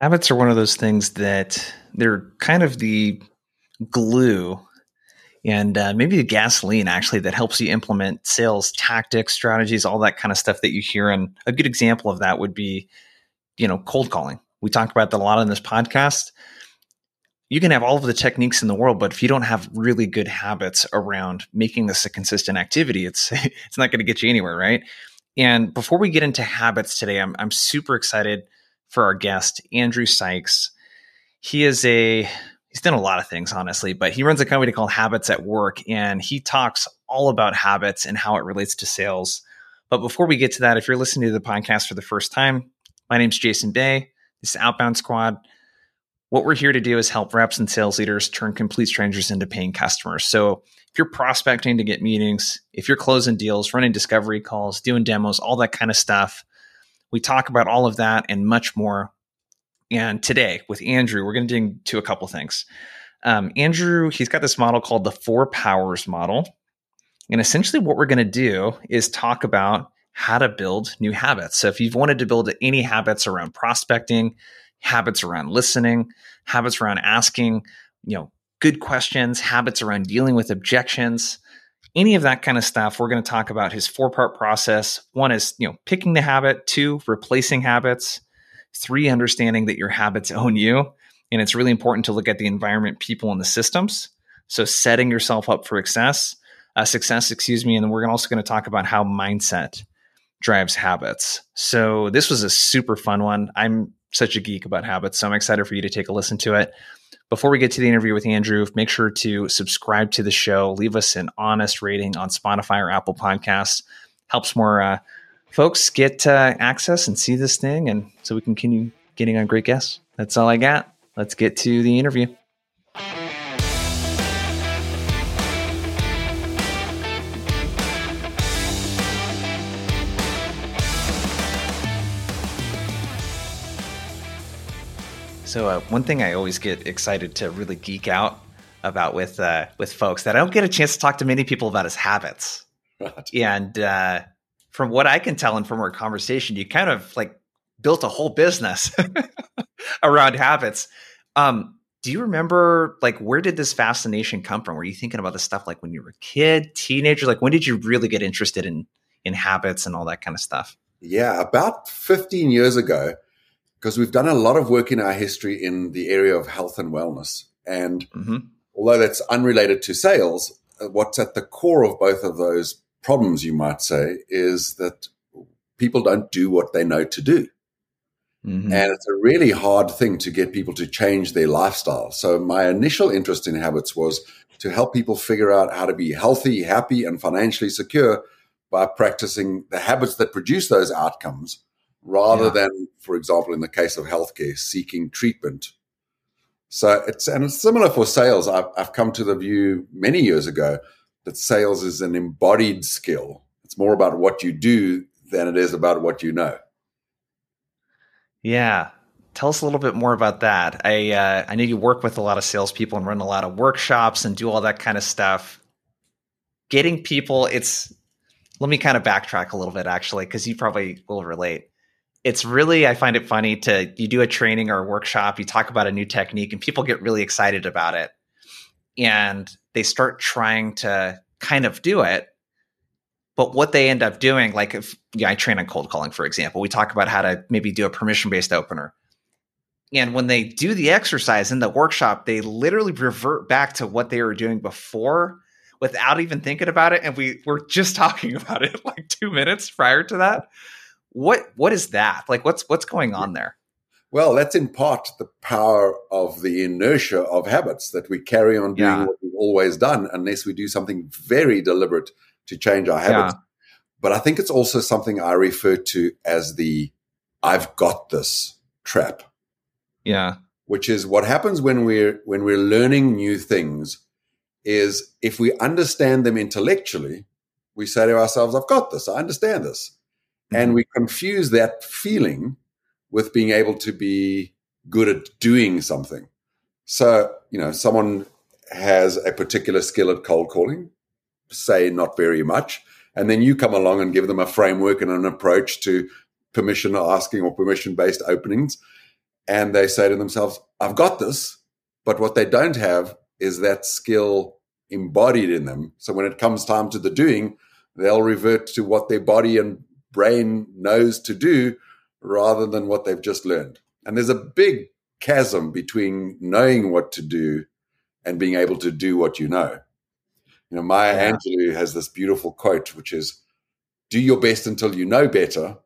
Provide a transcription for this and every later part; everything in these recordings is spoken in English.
Habits are one of those things that they're kind of the glue and uh, maybe the gasoline actually that helps you implement sales tactics, strategies, all that kind of stuff that you hear. And a good example of that would be, you know, cold calling. We talk about that a lot on this podcast. You can have all of the techniques in the world, but if you don't have really good habits around making this a consistent activity, it's it's not going to get you anywhere, right? And before we get into habits today, I'm I'm super excited for our guest, Andrew Sykes. He is a he's done a lot of things, honestly, but he runs a company called Habits at Work, and he talks all about habits and how it relates to sales. But before we get to that, if you're listening to the podcast for the first time, my name's Jason Bay. This is Outbound Squad. What we're here to do is help reps and sales leaders turn complete strangers into paying customers. So if you're prospecting to get meetings, if you're closing deals, running discovery calls, doing demos, all that kind of stuff, we talk about all of that and much more. And today with Andrew, we're going to dig into a couple things. Um, Andrew, he's got this model called the Four Powers model. And essentially, what we're going to do is talk about how to build new habits. So, if you've wanted to build any habits around prospecting, habits around listening, habits around asking, you know, good questions, habits around dealing with objections, any of that kind of stuff, we're going to talk about his four part process. One is, you know, picking the habit, two, replacing habits, three, understanding that your habits own you. And it's really important to look at the environment, people, and the systems. So setting yourself up for success, uh, success, excuse me. And then we're also going to talk about how mindset drives habits. So this was a super fun one. I'm such a geek about habits, so I'm excited for you to take a listen to it. Before we get to the interview with Andrew, make sure to subscribe to the show, leave us an honest rating on Spotify or Apple Podcasts. Helps more uh, folks get uh, access and see this thing, and so we can continue getting on great guests. That's all I got. Let's get to the interview. So uh, one thing I always get excited to really geek out about with uh, with folks that I don't get a chance to talk to many people about is habits. Right. And uh, from what I can tell and from our conversation, you kind of like built a whole business around habits. Um, do you remember like where did this fascination come from? Were you thinking about this stuff like when you were a kid, teenager? Like when did you really get interested in in habits and all that kind of stuff? Yeah, about 15 years ago, because we've done a lot of work in our history in the area of health and wellness. And mm-hmm. although that's unrelated to sales, uh, what's at the core of both of those problems, you might say, is that people don't do what they know to do. Mm-hmm. And it's a really hard thing to get people to change their lifestyle. So, my initial interest in habits was to help people figure out how to be healthy, happy, and financially secure by practicing the habits that produce those outcomes rather yeah. than, for example, in the case of healthcare, seeking treatment. So it's and it's similar for sales. I've, I've come to the view many years ago that sales is an embodied skill. It's more about what you do than it is about what you know. Yeah, tell us a little bit more about that. I uh, I know you work with a lot of salespeople and run a lot of workshops and do all that kind of stuff. Getting people, it's let me kind of backtrack a little bit actually, because you probably will relate it's really i find it funny to you do a training or a workshop you talk about a new technique and people get really excited about it. And they start trying to kind of do it but what they end up doing like if yeah, i train on cold calling for example. We talk about how to maybe do a permission based opener. And when they do the exercise in the workshop they literally revert back to what they were doing before without even thinking about it. And we were just talking about it like two minutes prior to that what what is that? Like what's what's going on there? Well, that's in part the power of the inertia of habits that we carry on doing yeah. what we've always done unless we do something very deliberate to change our habits. Yeah. But I think it's also something I refer to as the I've got this trap. Yeah. Which is what happens when we're when we're learning new things is if we understand them intellectually, we say to ourselves, I've got this, I understand this. And mm-hmm. we confuse that feeling with being able to be good at doing something. So, you know, someone has a particular skill at cold calling, say not very much, and then you come along and give them a framework and an approach to permission asking or permission based openings. and they say to themselves, I've got this. But what they don't have is that skill embodied in them. So when it comes time to the doing, they'll revert to what their body and brain knows to do rather than what they've just learned. And there's a big chasm between knowing what to do and being able to do what you know. You know, Maya yeah. Angelou has this beautiful quote, which is, do your best until you know better.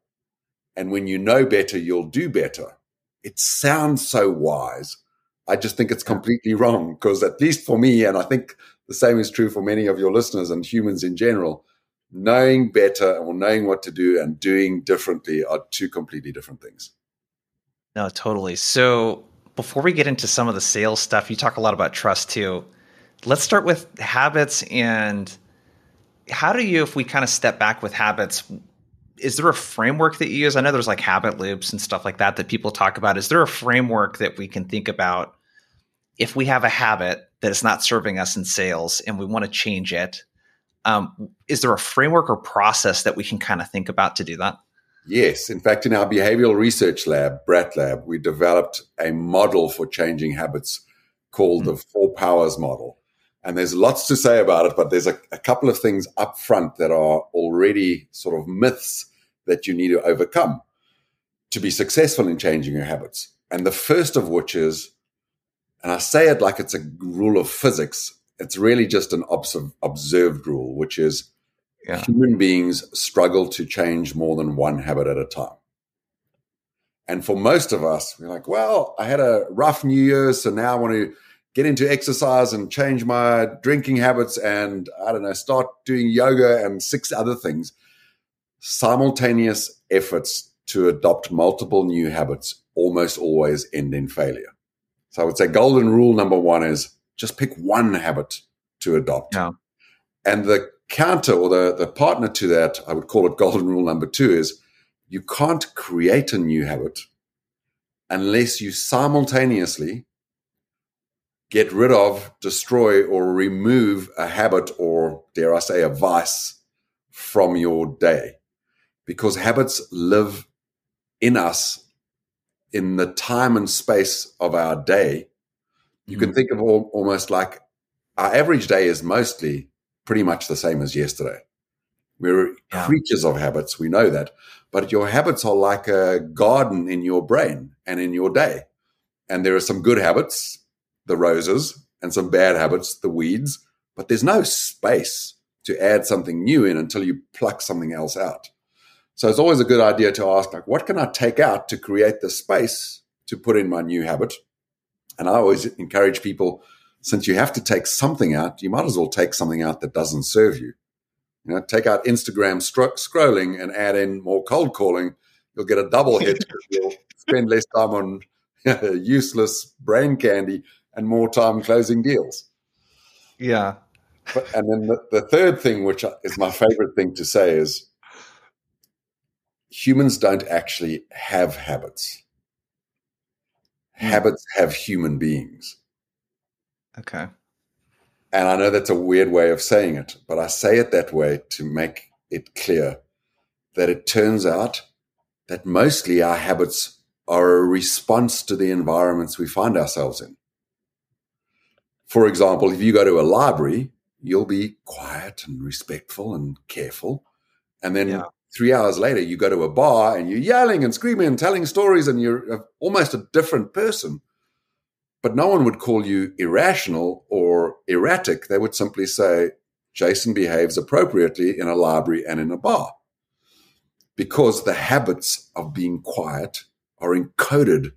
And when you know better, you'll do better. It sounds so wise. I just think it's completely wrong because, at least for me, and I think the same is true for many of your listeners and humans in general, knowing better or knowing what to do and doing differently are two completely different things. No, totally. So, before we get into some of the sales stuff, you talk a lot about trust too. Let's start with habits and how do you, if we kind of step back with habits, is there a framework that you use? I know there's like habit loops and stuff like that that people talk about. Is there a framework that we can think about if we have a habit that is not serving us in sales and we want to change it? Um, is there a framework or process that we can kind of think about to do that? Yes. In fact, in our behavioral research lab, Brat Lab, we developed a model for changing habits called mm-hmm. the Four Powers model. And there's lots to say about it, but there's a, a couple of things up front that are already sort of myths that you need to overcome to be successful in changing your habits. And the first of which is, and I say it like it's a rule of physics, it's really just an observed rule, which is yeah. human beings struggle to change more than one habit at a time. And for most of us, we're like, well, I had a rough New Year, so now I want to get into exercise and change my drinking habits and I don't know, start doing yoga and six other things. Simultaneous efforts to adopt multiple new habits almost always end in failure. So I would say golden rule number one is just pick one habit to adopt. Yeah. And the counter or the, the partner to that, I would call it golden rule number two, is you can't create a new habit unless you simultaneously get rid of, destroy, or remove a habit or, dare I say, a vice from your day. Because habits live in us in the time and space of our day. You mm can think of all, almost like our average day is mostly pretty much the same as yesterday. We're yeah. creatures of habits. We know that. But your habits are like a garden in your brain and in your day. And there are some good habits the roses and some bad habits, the weeds, but there's no space to add something new in until you pluck something else out. So it's always a good idea to ask, like, what can I take out to create the space to put in my new habit? And I always encourage people, since you have to take something out, you might as well take something out that doesn't serve you. You know, take out Instagram stro- scrolling and add in more cold calling. You'll get a double hit you'll spend less time on useless brain candy and more time closing deals. Yeah. But, and then the, the third thing, which is my favorite thing to say, is humans don't actually have habits. Hmm. Habits have human beings. Okay. And I know that's a weird way of saying it, but I say it that way to make it clear that it turns out that mostly our habits are a response to the environments we find ourselves in. For example, if you go to a library, you'll be quiet and respectful and careful. And then yeah. Three hours later, you go to a bar and you're yelling and screaming and telling stories, and you're almost a different person. But no one would call you irrational or erratic. They would simply say, Jason behaves appropriately in a library and in a bar. Because the habits of being quiet are encoded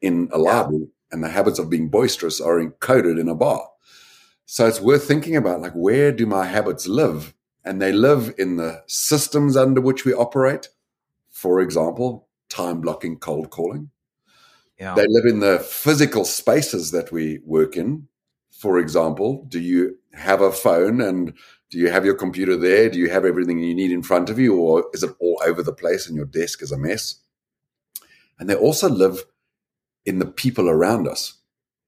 in a library and the habits of being boisterous are encoded in a bar. So it's worth thinking about like, where do my habits live? And they live in the systems under which we operate. For example, time blocking, cold calling. Yeah. They live in the physical spaces that we work in. For example, do you have a phone and do you have your computer there? Do you have everything you need in front of you, or is it all over the place and your desk is a mess? And they also live in the people around us.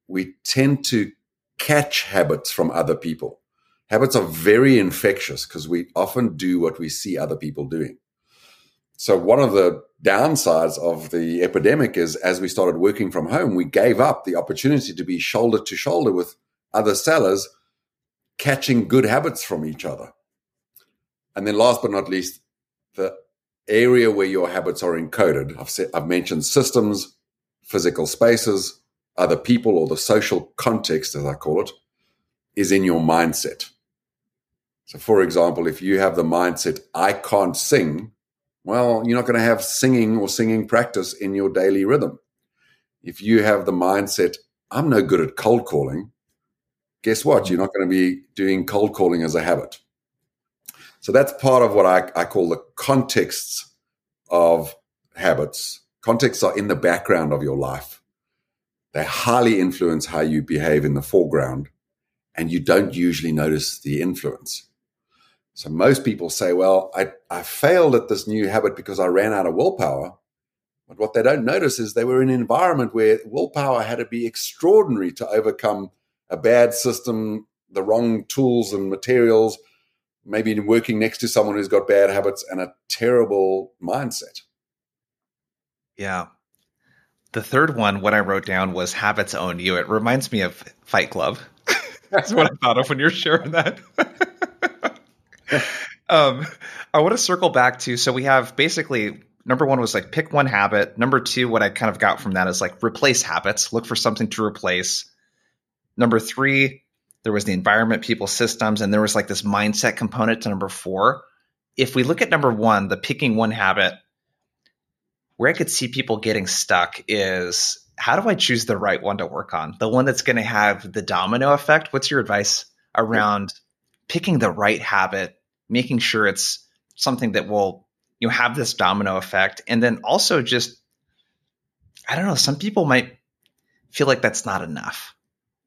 We tend to catch habits from other people. Habits are very infectious because we often do what we see other people doing. So one of the downsides of the epidemic is as we started working from home, we gave up the opportunity to be shoulder to shoulder with other sellers, catching good habits from each other. And then last but not least, the area where your habits are encoded. I've said, I've mentioned systems, physical spaces, other people, or the social context, as I call it, is in your mindset. So, for example, if you have the mindset, I can't sing, well, you're not going to have singing or singing practice in your daily rhythm. If you have the mindset, I'm no good at cold calling, guess what? Hmm. You're not going to be doing cold calling as a habit. So that's part of what I, I call the contexts of habits. Contexts are in the background of your life. They highly influence how you behave in the foreground, and you don't usually notice the influence. So most people say, well, I, I failed at this new habit because I ran out of willpower. But what they don't notice is they were in an environment where willpower had to be extraordinary to overcome a bad system, the wrong tools and materials, maybe working next to someone who's got bad habits and a terrible mindset. Yeah. The third one, what I wrote down was habits own you. It reminds me of Fight Club. That's what I thought of when you're sharing that. um, I want to circle back to so we have basically number one was like pick one habit. Number two, what I kind of got from that is like replace habits, look for something to replace. Number three, there was the environment, people, systems, and there was like this mindset component to number four. If we look at number one, the picking one habit, where I could see people getting stuck is how do I choose the right one to work on? The one that's going to have the domino effect. What's your advice around picking the right habit making sure it's something that will you know have this domino effect. And then also just i don't know some people might feel like that's not enough.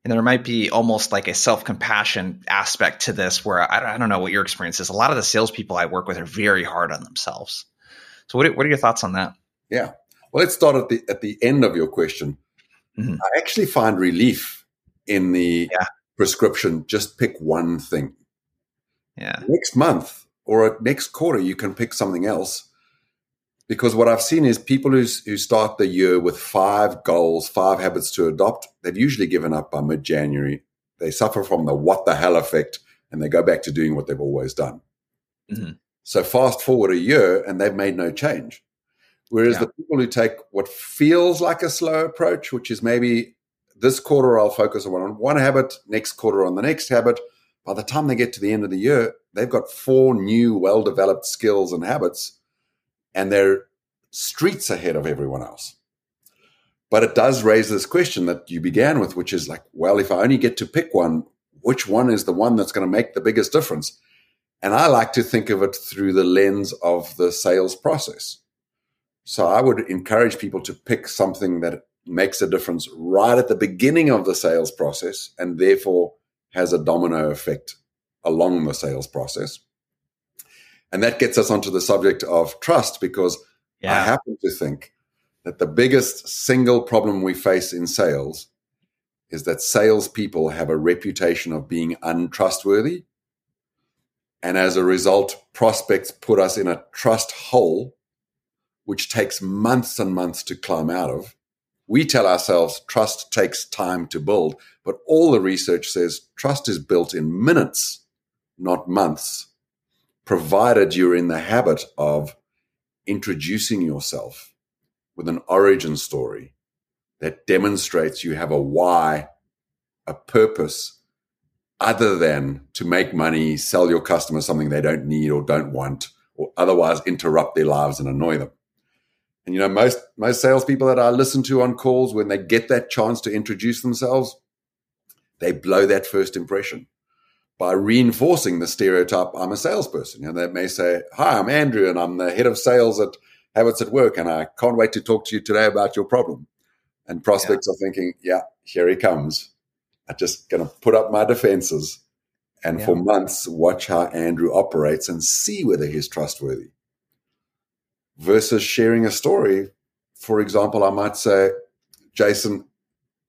And there might be almost like a self-compassion aspect to this where I don't, I don't know what your experience is. A lot of the salespeople i work with are very hard on themselves. So what are, what are your thoughts on that? Yeah. Well let's start at the at the end of your question. Mm-hmm. i actually find relief in the yeah. prescription. Just pick one thing yeah. Next month or next quarter, you can pick something else. Because what I've seen is people who, who start the year with five goals, five habits to adopt, they've usually given up by mid January. They suffer from the what the hell effect and they go back to doing what they've always done. Mm-hmm. So fast forward a year and they've made no change. Whereas yeah. the people who take what feels like a slow approach, which is maybe this quarter I'll focus on one habit, next quarter on the next habit, by the time they get to the end of the year, they've got four new, well developed skills and habits, and they're streets ahead of everyone else. But it does raise this question that you began with, which is like, well, if I only get to pick one, which one is the one that's going to make the biggest difference? And I like to think of it through the lens of the sales process. So I would encourage people to pick something that makes a difference right at the beginning of the sales process and therefore has a domino effect along the sales process. And that gets us onto the subject of trust because yeah. I happen to think that the biggest single problem we face in sales is that salespeople have a reputation of being untrustworthy. And as a result, prospects put us in a trust hole, which takes months and months to climb out of. We tell ourselves trust takes time to build, but all the research says trust is built in minutes, not months, provided you're in the habit of introducing yourself with an origin story that demonstrates you have a why, a purpose, other than to make money, sell your customers something they don't need or don't want, or otherwise interrupt their lives and annoy them. And you know, most most salespeople that I listen to on calls, when they get that chance to introduce themselves, they blow that first impression by reinforcing the stereotype I'm a salesperson. You know, they may say, Hi, I'm Andrew, and I'm the head of sales at Habits at Work, and I can't wait to talk to you today about your problem. And prospects yeah. are thinking, Yeah, here he comes. I'm just going to put up my defenses and yeah. for months watch how Andrew operates and see whether he's trustworthy versus sharing a story. For example, I might say, Jason,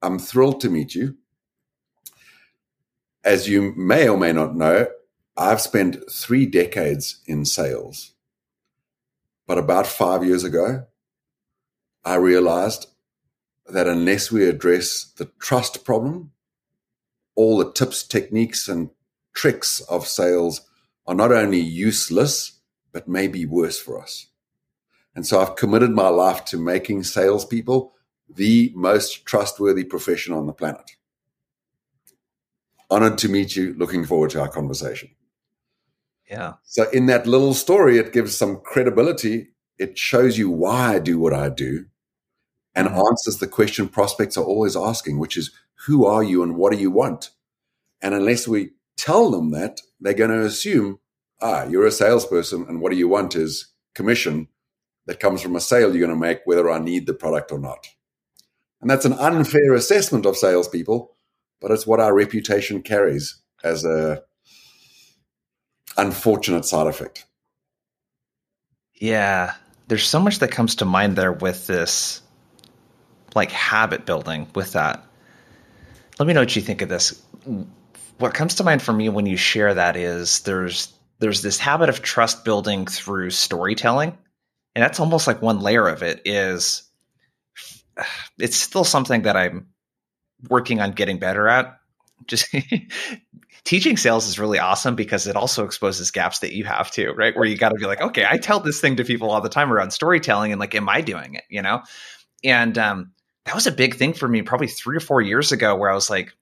I'm thrilled to meet you. As you may or may not know, I've spent three decades in sales. But about five years ago, I realized that unless we address the trust problem, all the tips, techniques, and tricks of sales are not only useless, but maybe worse for us. And so I've committed my life to making salespeople the most trustworthy profession on the planet. Honored to meet you. Looking forward to our conversation. Yeah. So, in that little story, it gives some credibility. It shows you why I do what I do and mm-hmm. answers the question prospects are always asking, which is, who are you and what do you want? And unless we tell them that, they're going to assume, ah, you're a salesperson and what do you want is commission that comes from a sale you're going to make, whether I need the product or not. And that's an unfair assessment of salespeople, but it's what our reputation carries as a unfortunate side effect. Yeah, there's so much that comes to mind there with this like habit building with that. Let me know what you think of this. What comes to mind for me when you share that is there's there's this habit of trust building through storytelling. And that's almost like one layer of it is it's still something that I'm working on getting better at. Just teaching sales is really awesome because it also exposes gaps that you have to right? Where you got to be like, okay, I tell this thing to people all the time around storytelling, and like, am I doing it? You know, and um, that was a big thing for me probably three or four years ago, where I was like,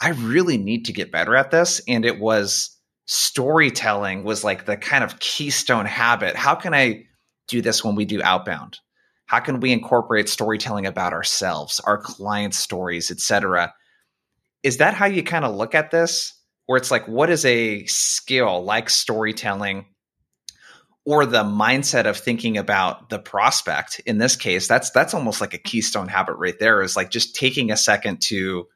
I really need to get better at this, and it was storytelling was like the kind of keystone habit. How can I do this when we do outbound? How can we incorporate storytelling about ourselves, our clients' stories, etc.? Is that how you kind of look at this? where it's like, what is a skill like storytelling or the mindset of thinking about the prospect in this case that's that's almost like a keystone habit right there is like just taking a second to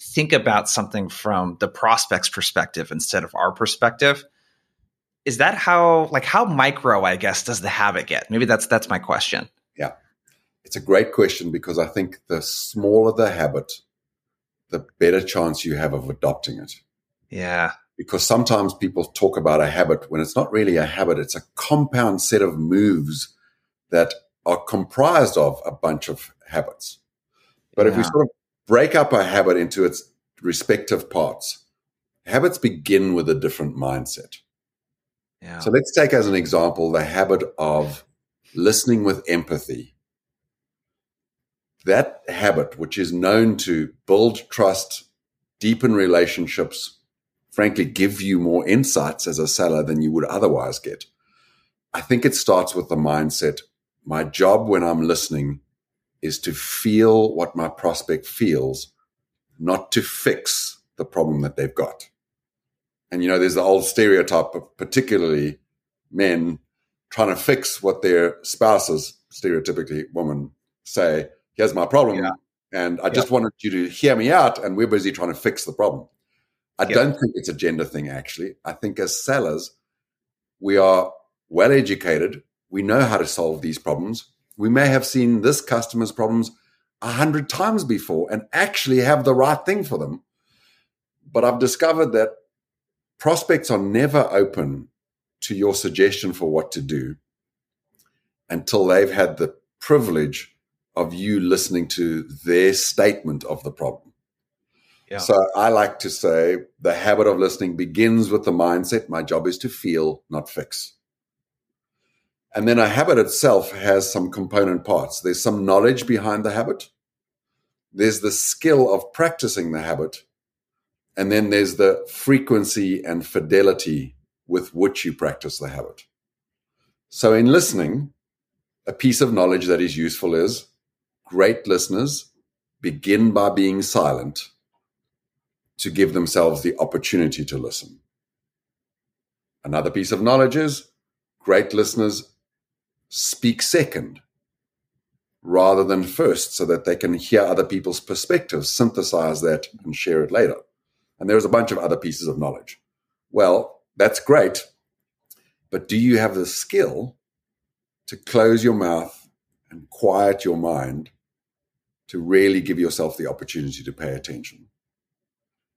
think about something from the prospect's perspective instead of our perspective is that how like how micro i guess does the habit get maybe that's that's my question yeah it's a great question because i think the smaller the habit the better chance you have of adopting it yeah. Because sometimes people talk about a habit when it's not really a habit, it's a compound set of moves that are comprised of a bunch of habits. But yeah. if we sort of break up a habit into its respective parts, habits begin with a different mindset. So let's take as an example the habit of listening with empathy. That habit, which is known to build trust, deepen relationships, frankly give you more insights as a seller than you would otherwise get. I think it starts with the mindset. My job when I'm listening is to feel what my prospect feels, not to fix the problem that they've got. And you know, there's the old stereotype of particularly men trying to fix what their spouses, stereotypically women, say, here's my problem. Yeah. And I yeah. just wanted you to hear me out. And we're busy trying to fix the problem. I yep. don't think it's a gender thing, actually. I think as sellers, we are well educated. We know how to solve these problems. We may have seen this customer's problems a hundred times before and actually have the right thing for them. But I've discovered that prospects are never open to your suggestion for what to do until they've had the privilege of you listening to their statement of the problem. Yeah. So I like to say the habit of listening begins with the mindset my job is to feel, not fix. And then a habit itself has some component parts. There's some knowledge behind the habit. There's the skill of practicing the habit. And then there's the frequency and fidelity with which you practice the habit. So in listening, a piece of knowledge that is useful is great listeners begin by being silent to give themselves the opportunity to listen. Another piece of knowledge is great listeners speak second rather than first so that they can hear other people's perspectives, synthesize that, and share it later. And there's a bunch of other pieces of knowledge. Well, that's great. But do you have the skill to close your mouth and quiet your mind to really give yourself the opportunity to pay attention?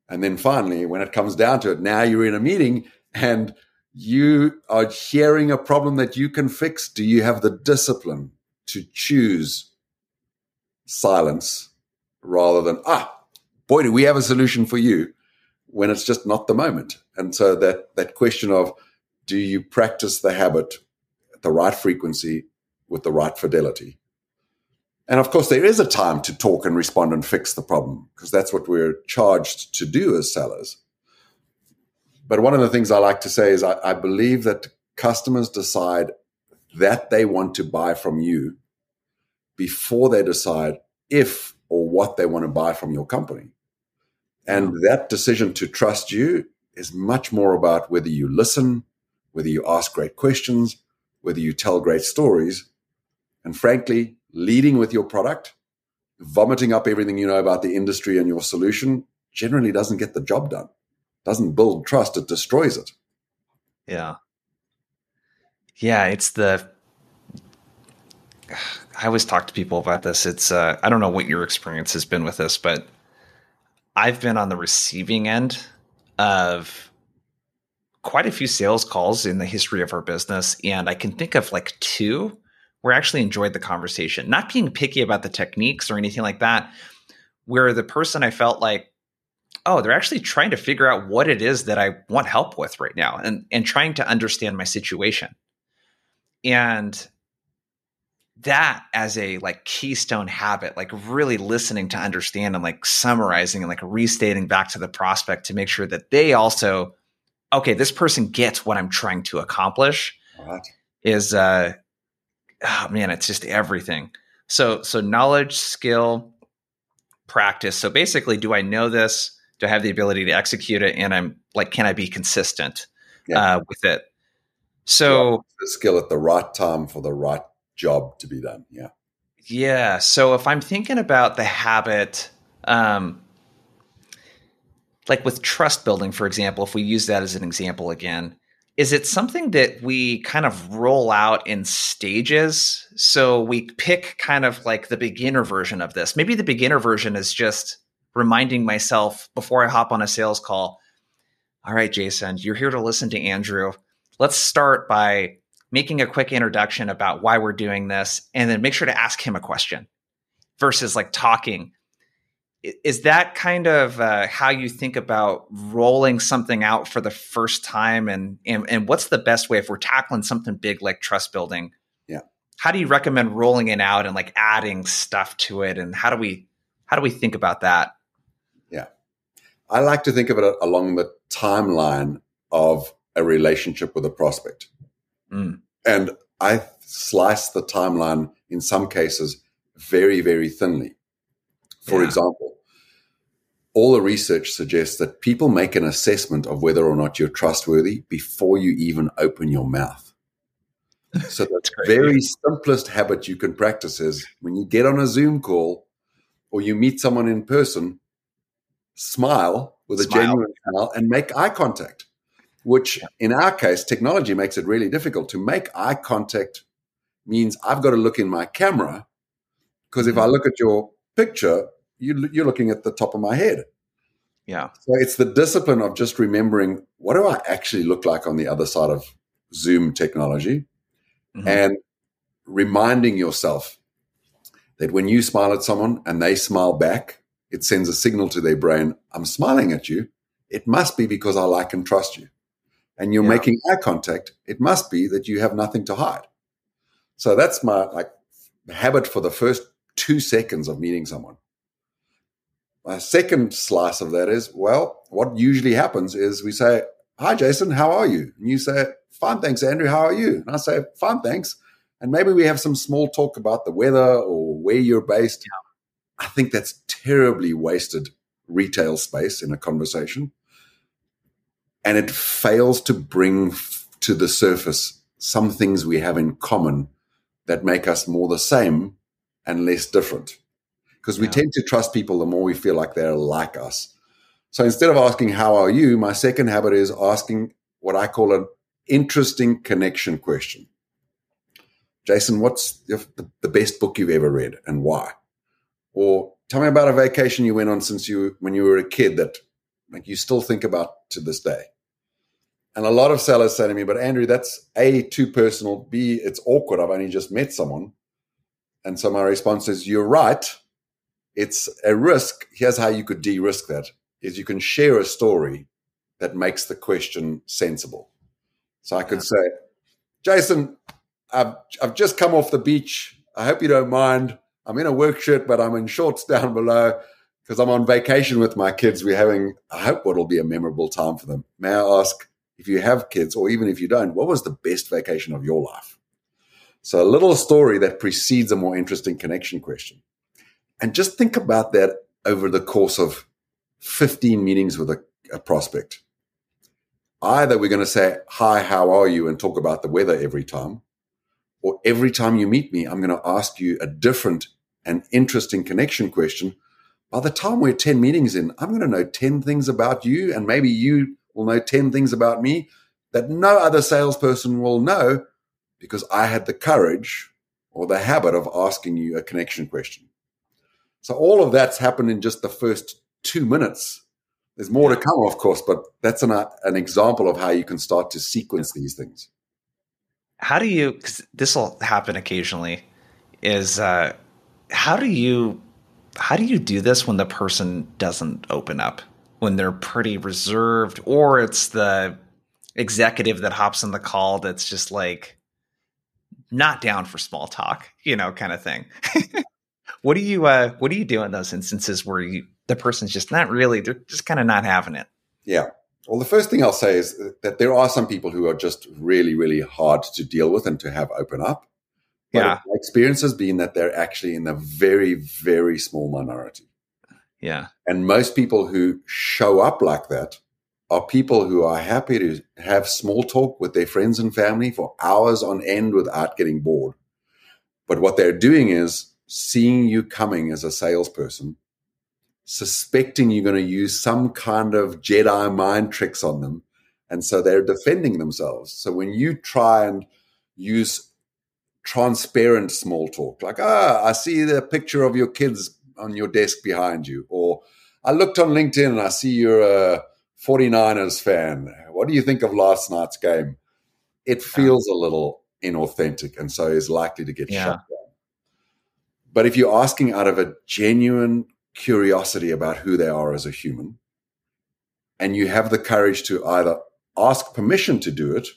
And then finally, when it comes down to it, now you're in a meeting and you are sharing a problem that you can fix. Do you have the discipline to choose silence rather than, ah, boy, do we have a solution for you when it's just not the moment? And so that, that question of, do you practice the habit at the right frequency with the right fidelity? And of course, there is a time to talk and respond and fix the problem because that's what we're charged to do as sellers. But one of the things I like to say is I, I believe that customers decide that they want to buy from you before they decide if or what they want to buy from your company. And that decision to trust you is much more about whether you listen, whether you ask great questions, whether you tell great stories, and frankly, leading with your product, vomiting up everything you know about the industry and your solution generally doesn't get the job done. Doesn't build trust, it destroys it. Yeah. Yeah, it's the I always talk to people about this. It's uh, I don't know what your experience has been with this, but I've been on the receiving end of quite a few sales calls in the history of our business, and I can think of like two where I actually enjoyed the conversation. Not being picky about the techniques or anything like that, where the person I felt like, oh, they're actually trying to figure out what it is that I want help with right now and, and trying to understand my situation. And that as a like keystone habit, like really listening to understand and like summarizing and like restating back to the prospect to make sure that they also, okay, this person gets what I'm trying to accomplish what? is uh oh man, it's just everything. So so knowledge, skill, practice. So basically, do I know this? Do I have the ability to execute it? And I'm like, can I be consistent yeah. uh, with it? So skill at the right time for the right job to be done. Yeah. Yeah. So if I'm thinking about the habit, um, like with trust building, for example, if we use that as an example again, is it something that we kind of roll out in stages? So we pick kind of like the beginner version of this. Maybe the beginner version is just reminding myself before I hop on a sales call. All right, Jason, you're here to listen to Andrew. Let's start by making a quick introduction about why we're doing this and then make sure to ask him a question versus like talking. Is that kind of uh, how you think about rolling something out for the first time? And, and and what's the best way if we're tackling something big like trust building? Yeah. How do you recommend rolling it out and like adding stuff to it? And how do we how do we think about that? Yeah. I like to think of it along the timeline of a relationship with a prospect mm. and i slice the timeline in some cases very very thinly for yeah. example, all the research suggests that people make an assessment of whether or not you're trustworthy before you even open your mouth. So the very simplest habit you can practice is when you get on a Zoom call or you meet someone in person, smile with smile. a genuine smile and make eye contact. Which in our case, technology makes it really difficult to make eye contact means I've got to look in my camera because if I mm-hmm. look at your picture, you, you're looking at the top of my head. Yeah. So it's the discipline of just remembering what do I actually look like on the other side of Zoom technology mm-hmm. and reminding yourself that when you smile at someone and they smile back, it sends a signal to their brain, I'm smiling at you. It must be because I like and trust you. And you're yeah. making eye contact. It must be that you have nothing to hide. So that's my like habit for the first two seconds of meeting someone. My second slice of that is, well, what usually happens is we say, Hi, Jason, how are you? And you say, Fine, thanks, Andrew, how are you? And I say, Fine, thanks. And maybe we have some small talk about the weather or where you're based. Yeah. I think that's terribly wasted retail space in a conversation. And it fails to bring to the surface some things we have in common that make us more the same and less different because we tend to trust people the more we feel like they're like us. So instead of asking, How are you? my second habit is asking what I call an interesting connection question. Jason, what's the, the best book you've ever read and why? Or tell me about a vacation you went on since you when you were a kid that like you still think about to this day. And a lot of sellers say to me, but Andrew, that's A, too personal. B, it's awkward. I've only just met someone. And so my response is, you're right. It's a risk. Here's how you could de-risk that is you can share a story that makes the question sensible. So I could say, Jason, I've, I've just come off the beach. I hope you don't mind. I'm in a work shirt, but I'm in shorts down below because I'm on vacation with my kids. We're having, I hope what'll be a memorable time for them. May I ask if you have kids or even if you don't, what was the best vacation of your life? So a little story that precedes a more interesting connection question. And just think about that over the course of 15 meetings with a, a prospect. Either we're going to say, Hi, how are you? and talk about the weather every time. Or every time you meet me, I'm going to ask you a different and interesting connection question. By the time we're 10 meetings in, I'm going to know 10 things about you, and maybe you will know 10 things about me that no other salesperson will know because I had the courage or the habit of asking you a connection question. So all of that's happened in just the first two minutes. There's more to come, of course, but that's an, uh, an example of how you can start to sequence these things. How do you, because this will happen occasionally, is uh, how do you how do you do this when the person doesn't open up? When they're pretty reserved or it's the executive that hops in the call that's just like not down for small talk you know kind of thing. What do you uh what do you do in those instances where you the person's just not really they're just kind of not having it? Yeah. Well the first thing i'll say is that there are some people who are just really really hard to deal with and to have open up but yeah my experience has been that they're actually in a very very small minority yeah and most people who show up like that are people who are happy to have small talk with their friends and family for hours on end without getting bored but what they're doing is seeing you coming as a salesperson suspecting you're going to use some kind of Jedi mind tricks on them. And so they're defending themselves. So when you try and use transparent small talk, like, ah, I see the picture of your kids on your desk behind you, or I looked on LinkedIn and I see you're a 49ers fan. What do you think of last night's game? It feels a little inauthentic and so is likely to get yeah. shut down. But if you're asking out of a genuine curiosity about who they are as a human, and you have the courage to either ask permission to do it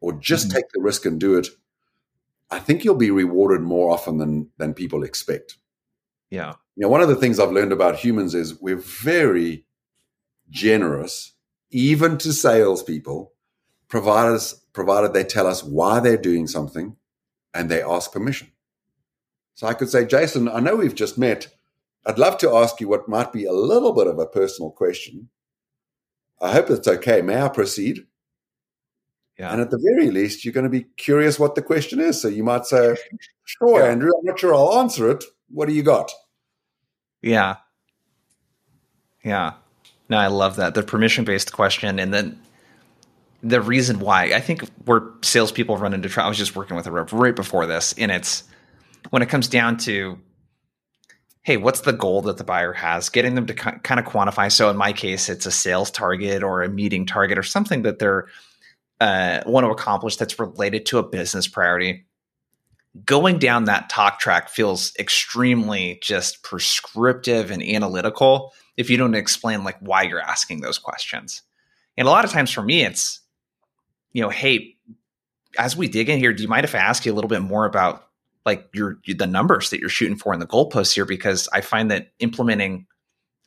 or just mm-hmm. take the risk and do it, I think you'll be rewarded more often than than people expect. Yeah. You know, one of the things I've learned about humans is we're very generous, even to salespeople, provided provided they tell us why they're doing something and they ask permission. So I could say, Jason, I know we've just met. I'd love to ask you what might be a little bit of a personal question. I hope it's okay. May I proceed? Yeah. And at the very least, you're going to be curious what the question is. So you might say, Sure, yeah. Andrew, I'm not sure I'll answer it. What do you got? Yeah. Yeah. No, I love that. The permission based question. And then the reason why I think where salespeople run into trouble, I was just working with a rep right before this, and it's when it comes down to hey, what's the goal that the buyer has? Getting them to kind of quantify. So in my case, it's a sales target or a meeting target or something that they're uh, want to accomplish that's related to a business priority. Going down that talk track feels extremely just prescriptive and analytical if you don't explain like why you're asking those questions. And a lot of times for me, it's, you know, hey, as we dig in here, do you mind if I ask you a little bit more about like your the numbers that you're shooting for in the goalposts here because I find that implementing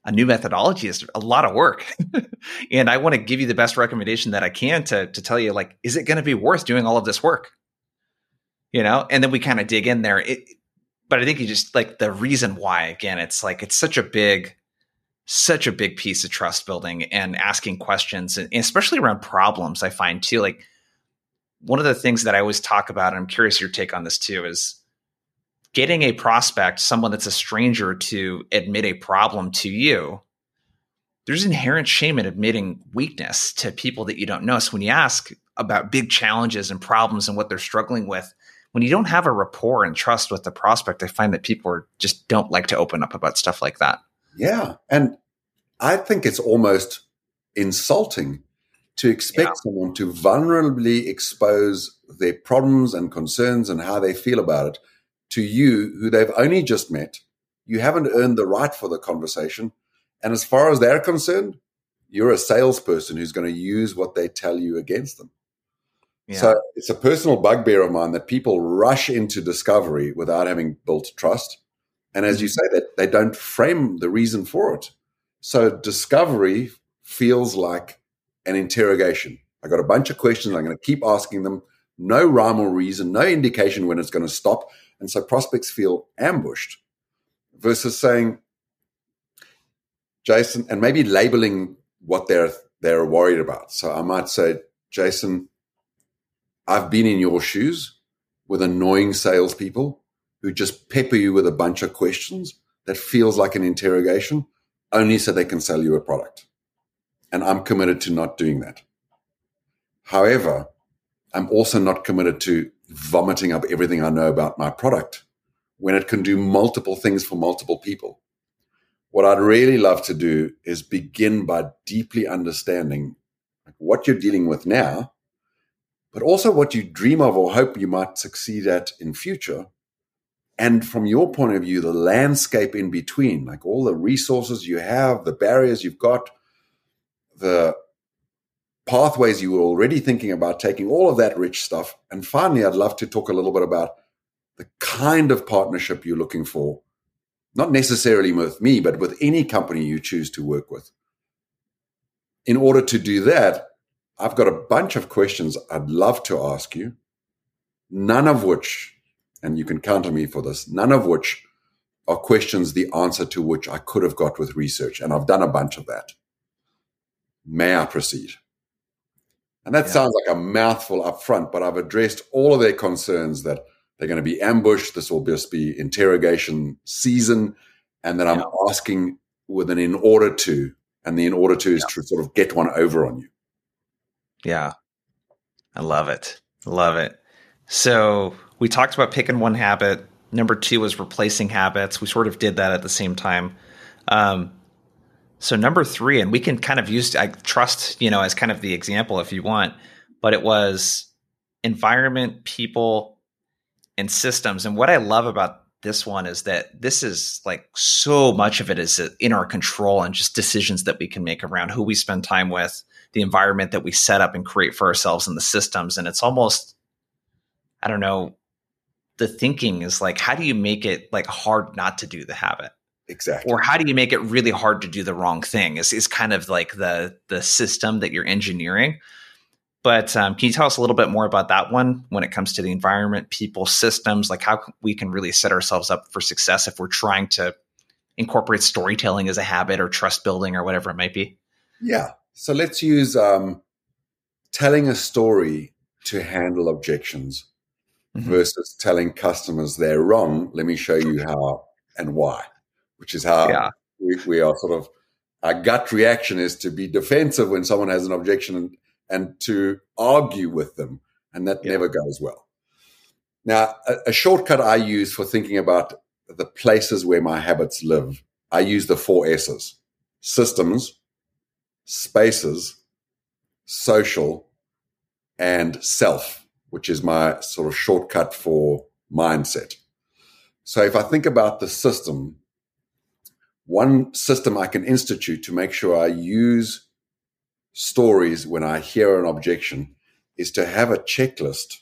a new methodology is a lot of work. and I want to give you the best recommendation that I can to to tell you like is it going to be worth doing all of this work? You know, and then we kind of dig in there. It, but I think you just like the reason why again it's like it's such a big such a big piece of trust building and asking questions and especially around problems I find too like one of the things that I always talk about and I'm curious your take on this too is getting a prospect, someone that's a stranger, to admit a problem to you, there's inherent shame in admitting weakness to people that you don't know. So when you ask about big challenges and problems and what they're struggling with, when you don't have a rapport and trust with the prospect, I find that people are, just don't like to open up about stuff like that. Yeah. And I think it's almost insulting to expect yeah. someone to vulnerably expose their problems and concerns and how they feel about it to you, who they've only just met. You haven't earned the right for the conversation. And as far as they're concerned, you're a salesperson who's going to use what they tell you against them. Yeah. So it's a personal bugbear of mine that people rush into discovery without having built trust. And as you mm-hmm. say, that they don't frame the reason for it. So discovery feels like an interrogation. I got a bunch of questions. I'm going to keep asking them. No rhyme or reason, no indication when it's going to stop. And so prospects feel ambushed versus saying, Jason, and maybe labeling what they're they're worried about. So I might say, Jason, I've been in your shoes with annoying salespeople who just pepper you with a bunch of questions that feels like an interrogation, only so they can sell you a product. And I'm committed to not doing that. However, I'm also not committed to vomiting up everything I know about my product when it can do multiple things for multiple people. What I'd really love to do is begin by deeply understanding what you're dealing with now, but also what you dream of or hope you might succeed at in future. And from your point of view, the landscape in between, like all the resources you have, the barriers you've got, the pathways you were already thinking about, taking all of that rich stuff. And finally, I'd love to talk a little bit about the kind of partnership you're looking for not necessarily with me, but with any company you choose to work with. In order to do that, I've got a bunch of questions I'd love to ask you, none of which, and you can count on me for this, none of which are questions the answer to which I could have got with research. And I've done a bunch of that. May I proceed? And that yeah. sounds like a mouthful up front, but I've addressed all of their concerns that they're going to be ambushed. This will just be interrogation season. And then I'm asking with an in order to, and the in order to is yeah. to sort of get one over on you. Yeah. I love it. Love it. So we talked about picking one habit. Number two was replacing habits. We sort of did that at the same time. Um, so number three, and we can kind of use I trust, you know, as kind of the example if you want, but it was environment, people, and systems. And what I love about this one is that this is like so much of it is in our control and just decisions that we can make around who we spend time with, the environment that we set up and create for ourselves and the systems. And it's almost, I don't know, the thinking is like, how do you make it like hard not to do the habit? Exactly. Or how do you make it really hard to do the wrong thing? Is is kind of like the the system that you're engineering. But um, can you tell us a little bit more about that one when it comes to the environment, people, systems, like how we can really set ourselves up for success if we're trying to incorporate storytelling as a habit or trust building or whatever it might be? Yeah. So let's use um, telling a story to handle objections mm-hmm. versus telling customers they're wrong. Let me show you how and why, which is how yeah. we, we are sort of our gut reaction is to be defensive when someone has an objection and and to argue with them. And that yeah. never goes well. Now, a, a, shortcut I use for thinking about the places where my habits live, I use the four S's systems, spaces, social, and self, which is my sort of shortcut for mindset. So if I think about the system, one system I can institute to make sure I use stories when I hear an objection is to have a checklist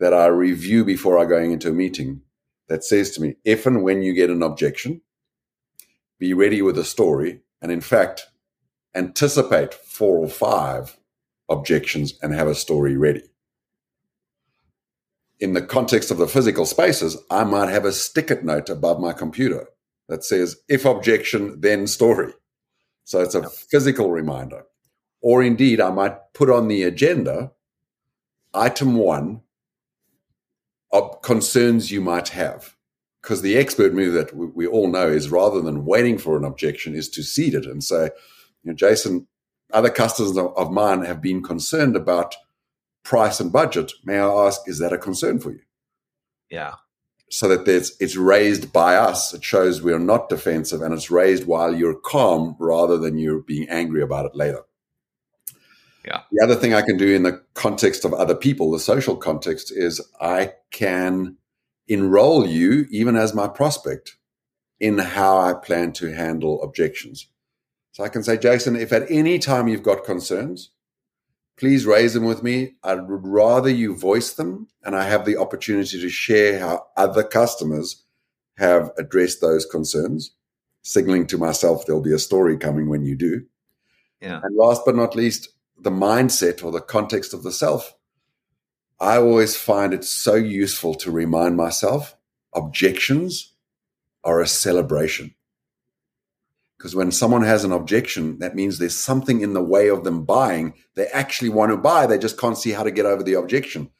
that I review before I going into a meeting that says to me, if and when you get an objection, be ready with a story. And in fact, anticipate four or five objections and have a story ready. In the context of the physical spaces, I might have a stick note above my computer that says, if objection, then story. So it's a physical reminder. Or indeed, I might put on the agenda item one of concerns you might have. Because the expert move that we all know is rather than waiting for an objection, is to seed it and say, you know, Jason, other customers of mine have been concerned about price and budget. May I ask, is that a concern for you? Yeah. So that there's, it's raised by us. It shows we are not defensive and it's raised while you're calm rather than you're being angry about it later. Yeah. The other thing I can do in the context of other people, the social context, is I can enroll you, even as my prospect, in how I plan to handle objections. So I can say, Jason, if at any time you've got concerns, please raise them with me. I would rather you voice them and I have the opportunity to share how other customers have addressed those concerns, signaling to myself there'll be a story coming when you do. Yeah. And last but not least, the mindset or the context of the self. I always find it so useful to remind myself objections are a celebration. Because when someone has an objection, that means there's something in the way of them buying. They actually want to buy, they just can't see how to get over the objection.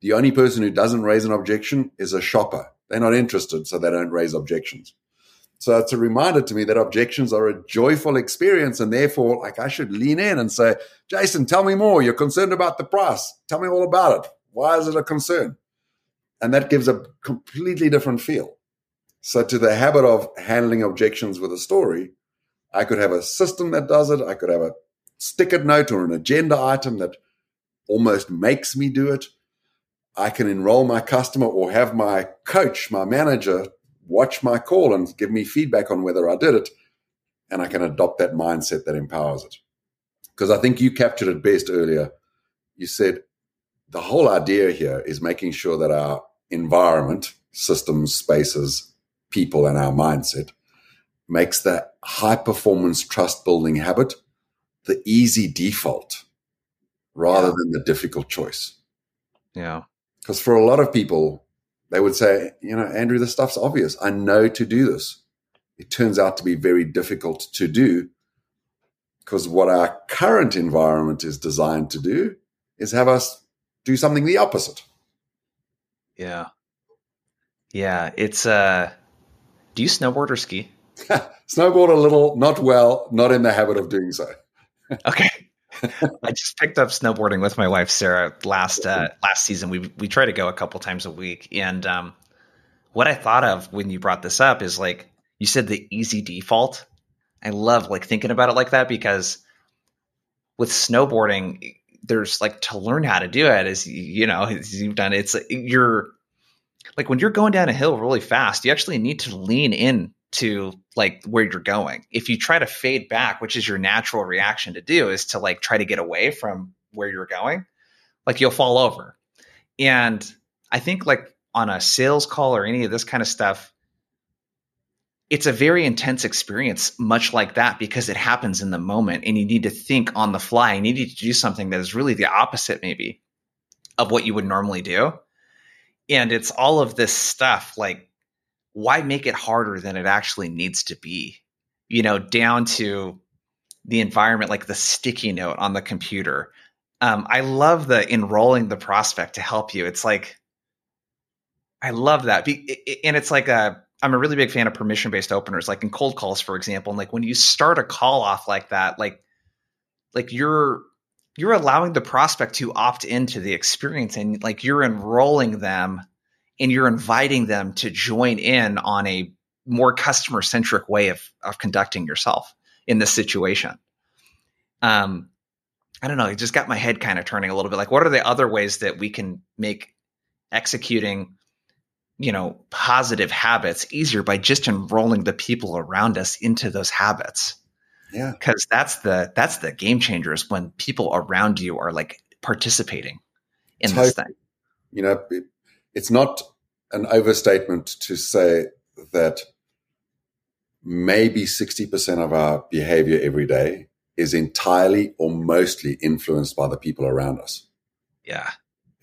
The only person who doesn't raise an objection is a shopper. They're not interested, so they don't raise objections. So it's a reminder to me that objections are a joyful experience, and therefore, like I should lean in and say, Jason, tell me more. You're concerned about the price. Tell me all about it. Why is it a concern? And that gives a completely different feel. So, to the habit of handling objections with a story, I could have a system that does it. I could have a sticker note or an agenda item that almost makes me do it. I can enroll my customer or have my coach, my manager, watch my call and give me feedback on whether I did it. And I can adopt that mindset that empowers it. Because I think you captured it best earlier. You said the whole idea here is making sure that our environment, systems, spaces, people, and our mindset makes that high performance trust building habit the easy default rather yeah. than the difficult choice. Yeah. Because for a lot of people, they would say, you know, Andrew, this stuff's obvious. I know to do this. It turns out to be very difficult to do because what our current environment is designed to do is have us do something the opposite. Yeah. Yeah. It's, uh, do you snowboard or ski? snowboard a little, not well, not in the habit of doing so. okay. I just picked up snowboarding with my wife Sarah last uh, last season. We we try to go a couple times a week, and um, what I thought of when you brought this up is like you said the easy default. I love like thinking about it like that because with snowboarding, there's like to learn how to do it is you know as you've done. It's you're like when you're going down a hill really fast, you actually need to lean in to like where you're going. If you try to fade back, which is your natural reaction to do, is to like try to get away from where you're going, like you'll fall over. And I think like on a sales call or any of this kind of stuff, it's a very intense experience, much like that, because it happens in the moment and you need to think on the fly. You need to do something that is really the opposite, maybe, of what you would normally do. And it's all of this stuff like why make it harder than it actually needs to be? You know, down to the environment, like the sticky note on the computer. Um, I love the enrolling the prospect to help you. It's like, I love that. And it's like a, I'm a really big fan of permission based openers, like in cold calls, for example. And like when you start a call off like that, like, like you're, you're allowing the prospect to opt into the experience and like you're enrolling them and you're inviting them to join in on a more customer centric way of, of conducting yourself in this situation. Um, I don't know. It just got my head kind of turning a little bit. Like, what are the other ways that we can make executing, you know, positive habits easier by just enrolling the people around us into those habits? Yeah, because that's the that's the game changers when people around you are like participating in totally. this thing. You know, it's not an overstatement to say that maybe 60% of our behavior every day is entirely or mostly influenced by the people around us. Yeah.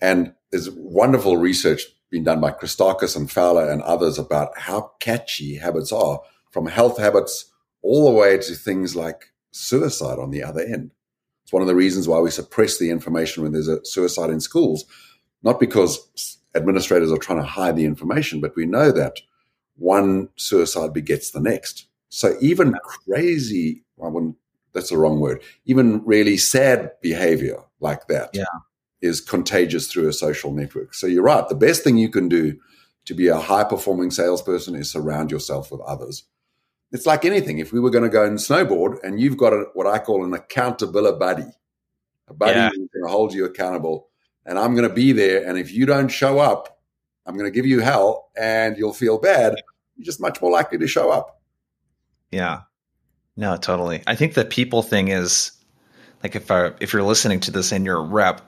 And there's wonderful research being done by Christakis and Fowler and others about how catchy habits are, from health habits all the way to things like suicide on the other end. It's one of the reasons why we suppress the information when there's a suicide in schools, not because administrators are trying to hide the information, but we know that one suicide begets the next. So even crazy, I wouldn't, that's the wrong word, even really sad behavior like that yeah. is contagious through a social network. So you're right. The best thing you can do to be a high performing salesperson is surround yourself with others. It's like anything. If we were going to go and snowboard and you've got a, what I call an accountability buddy, A buddy yeah. who's going to hold you accountable, and I'm going to be there. And if you don't show up, I'm going to give you hell, and you'll feel bad. You're just much more likely to show up. Yeah. No, totally. I think the people thing is like if I, if you're listening to this and you're a rep,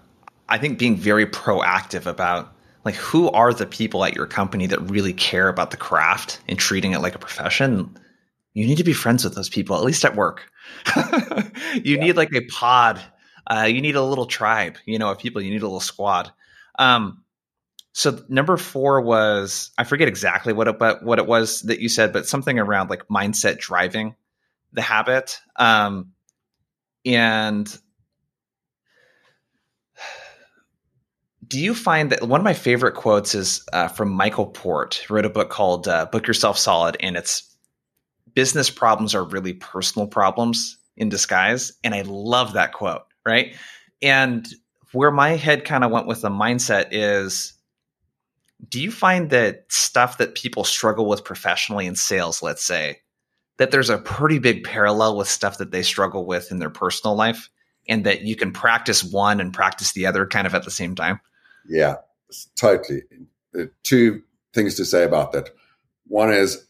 I think being very proactive about like who are the people at your company that really care about the craft and treating it like a profession you need to be friends with those people at least at work you yeah. need like a pod uh, you need a little tribe you know of people you need a little squad um, so number four was i forget exactly what it, but what it was that you said but something around like mindset driving the habit um, and do you find that one of my favorite quotes is uh, from Michael Port, wrote a book called uh, Book Yourself Solid, and it's business problems are really personal problems in disguise. And I love that quote, right? And where my head kind of went with the mindset is do you find that stuff that people struggle with professionally in sales, let's say, that there's a pretty big parallel with stuff that they struggle with in their personal life and that you can practice one and practice the other kind of at the same time? Yeah, totally. Uh, two things to say about that. One is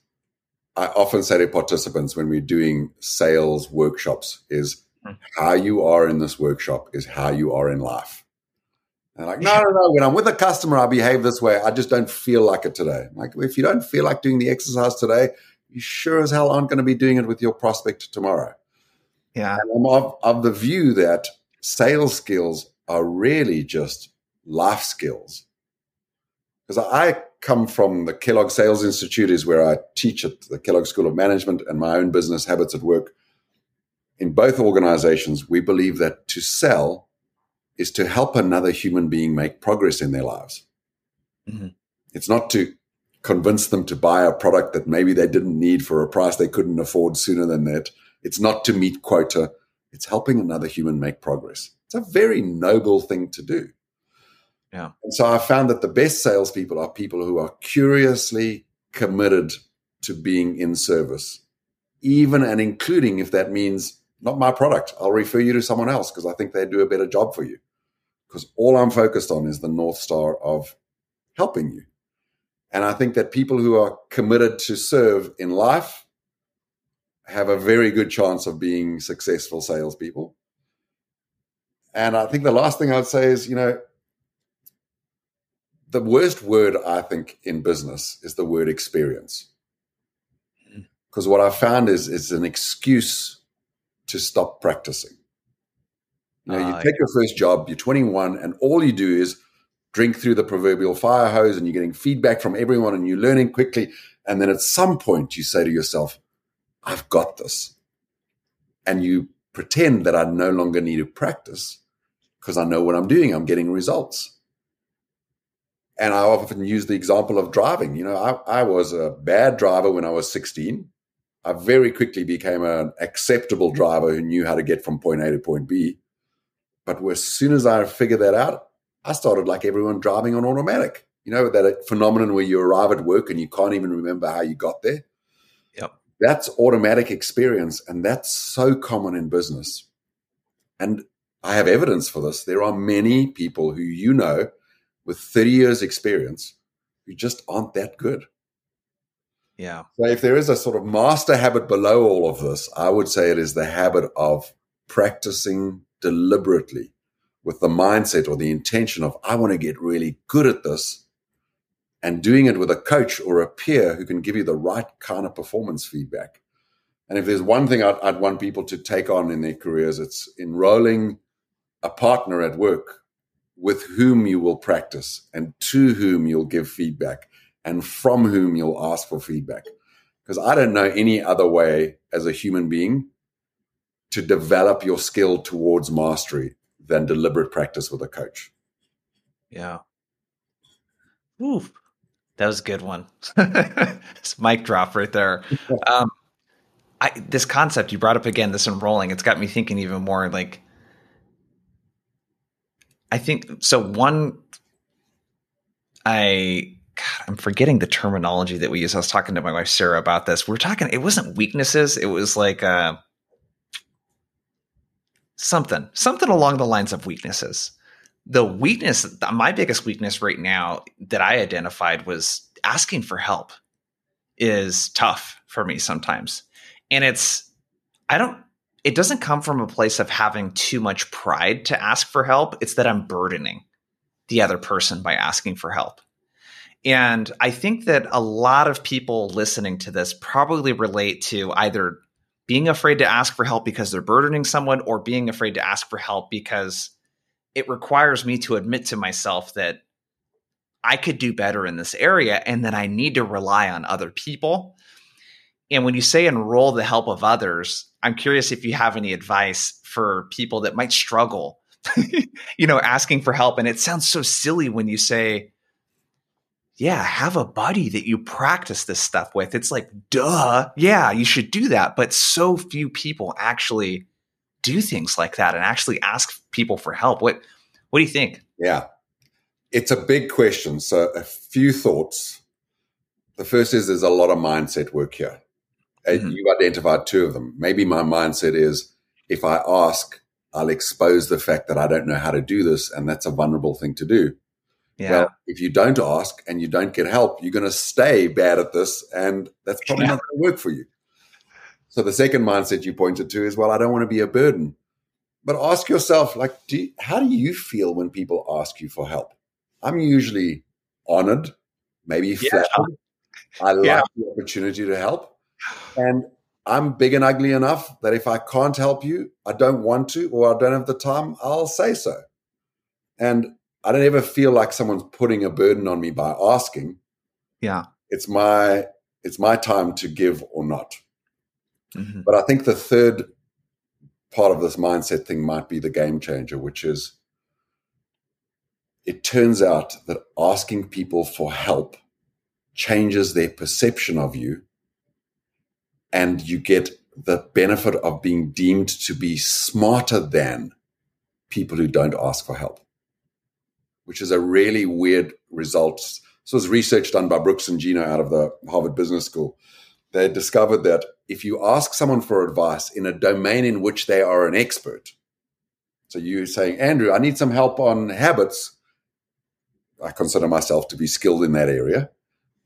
I often say to participants when we're doing sales workshops is. How you are in this workshop is how you are in life. And like, no, no, no. When I'm with a customer, I behave this way. I just don't feel like it today. Like, if you don't feel like doing the exercise today, you sure as hell aren't going to be doing it with your prospect tomorrow. Yeah. And I'm of, of the view that sales skills are really just life skills. Because I come from the Kellogg Sales Institute, is where I teach at the Kellogg School of Management and my own business habits at work. In both organizations, we believe that to sell is to help another human being make progress in their lives. Mm-hmm. It's not to convince them to buy a product that maybe they didn't need for a price they couldn't afford sooner than that. It's not to meet quota. It's helping another human make progress. It's a very noble thing to do. Yeah. And so I found that the best salespeople are people who are curiously committed to being in service, even and including if that means not my product. I'll refer you to someone else because I think they'd do a better job for you. Because all I'm focused on is the North Star of helping you. And I think that people who are committed to serve in life have a very good chance of being successful salespeople. And I think the last thing I'd say is, you know, the worst word I think in business is the word experience. Hmm. Because what I found is it's an excuse to stop practicing. You uh, you take your first job, you're 21, and all you do is drink through the proverbial fire hose and you're getting feedback from everyone and you're learning quickly. And then at some point you say to yourself, I've got this. And you pretend that I no longer need to practice because I know what I'm doing. I'm getting results. And I often use the example of driving. You know, I, I was a bad driver when I was 16. I very quickly became an acceptable driver who knew how to get from point A to point B. But as soon as I figured that out, I started like everyone driving on automatic. You know, that uh, phenomenon where you arrive at work and you can't even remember how you got there. Yep. That's automatic experience. And that's so common in business. And I have evidence for this. There are many people who you know with 30 years experience who just aren't that good. Yeah. So if there is a sort of master habit below all of this, I would say it is the habit of practicing deliberately with the mindset or the intention of, I want to get really good at this and doing it with a coach or a peer who can give you the right kind of performance feedback. And if there's one thing I'd, I'd want people to take on in their careers, it's enrolling a partner at work with whom you will practice and to whom you'll give feedback and from whom you'll ask for feedback. Because I don't know any other way as a human being to develop your skill towards mastery than deliberate practice with a coach. Yeah. Ooh, that was a good one. it's mic drop right there. Um, I, this concept you brought up again, this enrolling, it's got me thinking even more like I think so. One, I I'm forgetting the terminology that we use. I was talking to my wife Sarah about this. We are talking. It wasn't weaknesses. It was like uh, something, something along the lines of weaknesses. The weakness, my biggest weakness right now that I identified was asking for help is tough for me sometimes. And it's, I don't, it doesn't come from a place of having too much pride to ask for help. It's that I'm burdening the other person by asking for help. And I think that a lot of people listening to this probably relate to either being afraid to ask for help because they're burdening someone or being afraid to ask for help because it requires me to admit to myself that I could do better in this area and that I need to rely on other people. And when you say enroll the help of others, I'm curious if you have any advice for people that might struggle, you know, asking for help. And it sounds so silly when you say, yeah, have a buddy that you practice this stuff with. It's like, duh, yeah, you should do that. But so few people actually do things like that and actually ask people for help. What what do you think? Yeah. It's a big question. So a few thoughts. The first is there's a lot of mindset work here. Mm-hmm. You identified two of them. Maybe my mindset is if I ask, I'll expose the fact that I don't know how to do this, and that's a vulnerable thing to do. Yeah. Well, if you don't ask and you don't get help, you're going to stay bad at this, and that's probably yeah. not going to work for you. So the second mindset you pointed to is, well, I don't want to be a burden. But ask yourself, like, do you, how do you feel when people ask you for help? I'm usually honored, maybe yeah. flattered. I like yeah. the opportunity to help. And I'm big and ugly enough that if I can't help you, I don't want to, or I don't have the time, I'll say so. And I don't ever feel like someone's putting a burden on me by asking. Yeah. It's my it's my time to give or not. Mm-hmm. But I think the third part of this mindset thing might be the game changer, which is it turns out that asking people for help changes their perception of you and you get the benefit of being deemed to be smarter than people who don't ask for help which is a really weird result. This was research done by Brooks and Gino out of the Harvard Business School. They discovered that if you ask someone for advice in a domain in which they are an expert, so you're saying, Andrew, I need some help on habits. I consider myself to be skilled in that area.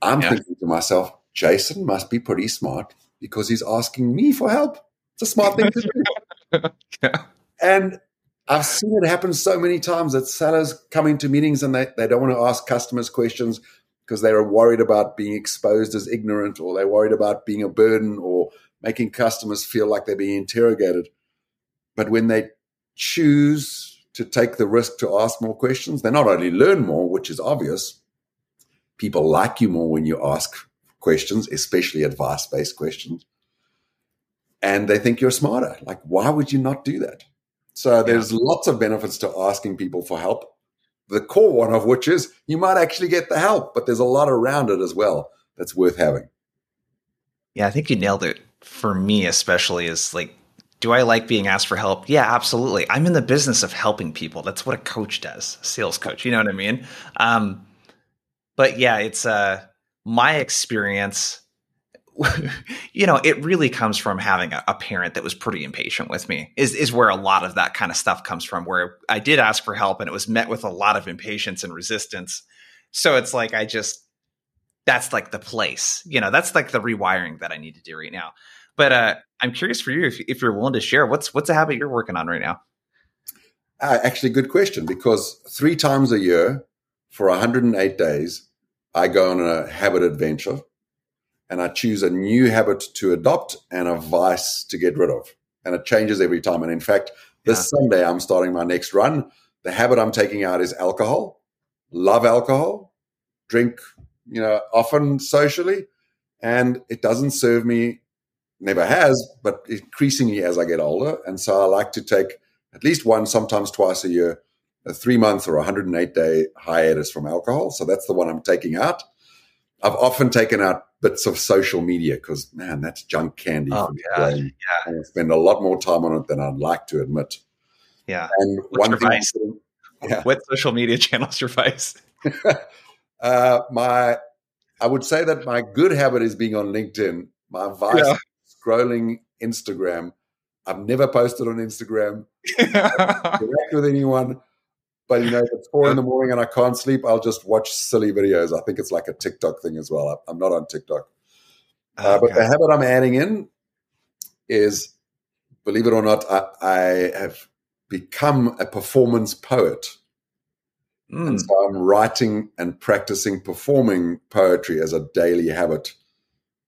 I'm yeah. thinking to myself, Jason must be pretty smart because he's asking me for help. It's a smart thing to do. yeah. And I've seen it happen so many times that sellers come into meetings and they, they don't want to ask customers questions because they're worried about being exposed as ignorant or they're worried about being a burden or making customers feel like they're being interrogated. But when they choose to take the risk to ask more questions, they not only learn more, which is obvious, people like you more when you ask questions, especially advice based questions. And they think you're smarter. Like, why would you not do that? So there's yeah. lots of benefits to asking people for help. The core one of which is you might actually get the help, but there's a lot around it as well that's worth having. Yeah, I think you nailed it. For me, especially, is like, do I like being asked for help? Yeah, absolutely. I'm in the business of helping people. That's what a coach does, a sales coach. You know what I mean? Um, but yeah, it's uh, my experience you know, it really comes from having a, a, parent that was pretty impatient with me. Is is where a lot of that kind of stuff comes from. Where I did ask for help, and it was met with a lot of impatience and resistance. So it's like I just that's like the place. You know, that's like the rewiring that I need to do right now. But uh, I'm curious for you if, if you're willing to share what's what's a habit you're working on right now. Uh, actually, good question because three times a year for 108 days, I go on a habit adventure and I choose a new habit to adopt and a vice to get rid of. And it changes every time. And in fact, this yeah. Sunday, I'm starting my next run. The habit I'm taking out is alcohol. Love alcohol, drink, you know, often socially. And it doesn't serve me, never has, but increasingly as I get older. And so I like to take at least one, sometimes twice a year, a three month or 108 day hiatus from alcohol. So that's the one I'm taking out. I've often taken out bits of social media because man, that's junk candy. Oh. Yeah. I spend a lot more time on it than I'd like to admit. Yeah. And What's one thing? Yeah. What social media channels your vice? uh, my, I would say that my good habit is being on LinkedIn. My vice, yeah. scrolling Instagram. I've never posted on Instagram, interact with anyone. But you know, if it's four in the morning and I can't sleep, I'll just watch silly videos. I think it's like a TikTok thing as well. I'm not on TikTok. Uh, okay. But the habit I'm adding in is, believe it or not, I, I have become a performance poet. Mm. And so I'm writing and practicing performing poetry as a daily habit.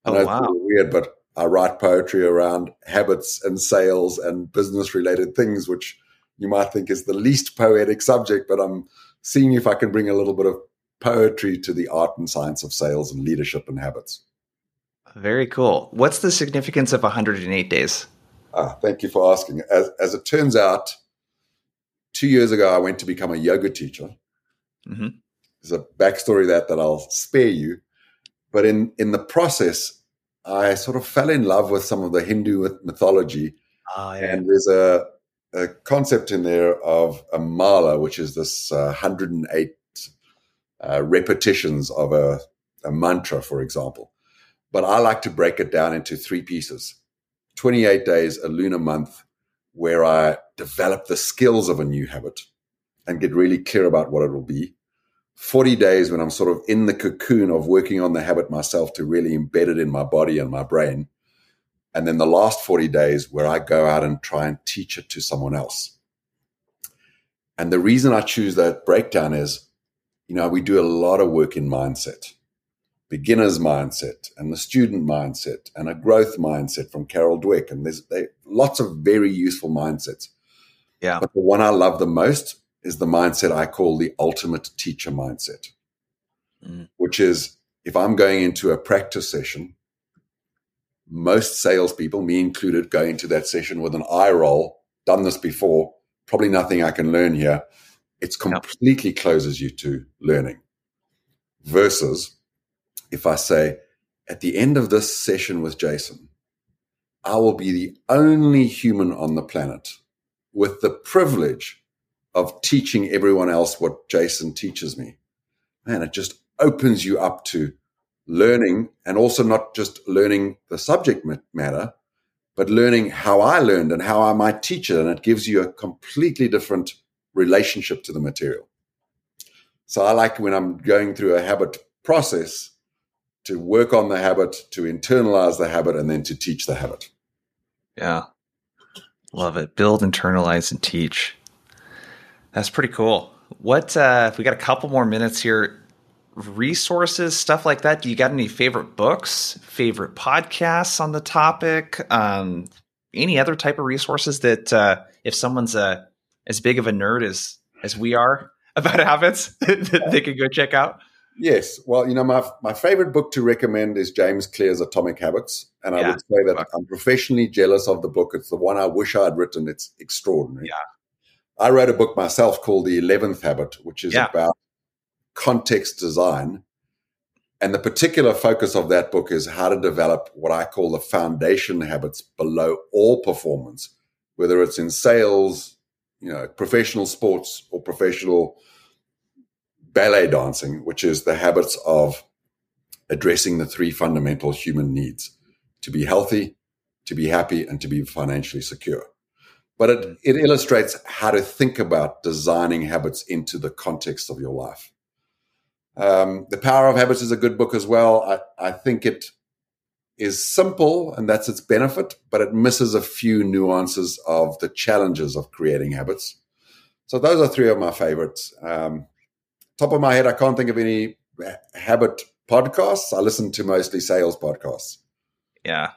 I oh, wow. it's weird, but I write poetry around habits and sales and business related things, which you might think is the least poetic subject, but I'm seeing if I can bring a little bit of poetry to the art and science of sales and leadership and habits. Very cool. What's the significance of 108 days? Ah, thank you for asking. As, as it turns out, two years ago, I went to become a yoga teacher. Mm-hmm. There's a backstory that that I'll spare you, but in in the process, I sort of fell in love with some of the Hindu mythology, oh, yeah. and there's a a concept in there of a mala, which is this uh, 108 uh, repetitions of a, a mantra, for example. But I like to break it down into three pieces 28 days, a lunar month, where I develop the skills of a new habit and get really clear about what it will be. 40 days when I'm sort of in the cocoon of working on the habit myself to really embed it in my body and my brain. And then the last 40 days where I go out and try and teach it to someone else. And the reason I choose that breakdown is, you know, we do a lot of work in mindset, beginner's mindset and the student mindset and a growth mindset from Carol Dweck. And there's they, lots of very useful mindsets. Yeah. But the one I love the most is the mindset I call the ultimate teacher mindset, mm. which is if I'm going into a practice session, most salespeople, me included, go into that session with an eye roll, done this before, probably nothing I can learn here. It's completely closes you to learning. Versus if I say, at the end of this session with Jason, I will be the only human on the planet with the privilege of teaching everyone else what Jason teaches me. Man, it just opens you up to learning and also not just learning the subject matter, but learning how I learned and how I might teach it. And it gives you a completely different relationship to the material. So I like when I'm going through a habit process to work on the habit, to internalize the habit, and then to teach the habit. Yeah. Love it. Build, internalize, and teach. That's pretty cool. What uh, if we got a couple more minutes here? Resources, stuff like that. Do you got any favorite books, favorite podcasts on the topic? Um, any other type of resources that uh, if someone's uh, as big of a nerd as as we are about habits, that they could go check out? Yes. Well, you know, my my favorite book to recommend is James Clear's Atomic Habits, and I yeah. would say that I'm professionally jealous of the book. It's the one I wish I had written. It's extraordinary. Yeah. I wrote a book myself called The Eleventh Habit, which is yeah. about context design. And the particular focus of that book is how to develop what I call the foundation habits below all performance, whether it's in sales, you know, professional sports or professional ballet dancing, which is the habits of addressing the three fundamental human needs to be healthy, to be happy, and to be financially secure but it, it illustrates how to think about designing habits into the context of your life. Um, the Power of Habits is a good book as well. I, I think it is simple and that's its benefit, but it misses a few nuances of the challenges of creating habits. So those are three of my favorites. Um, top of my head, I can't think of any habit podcasts. I listen to mostly sales podcasts. Yeah.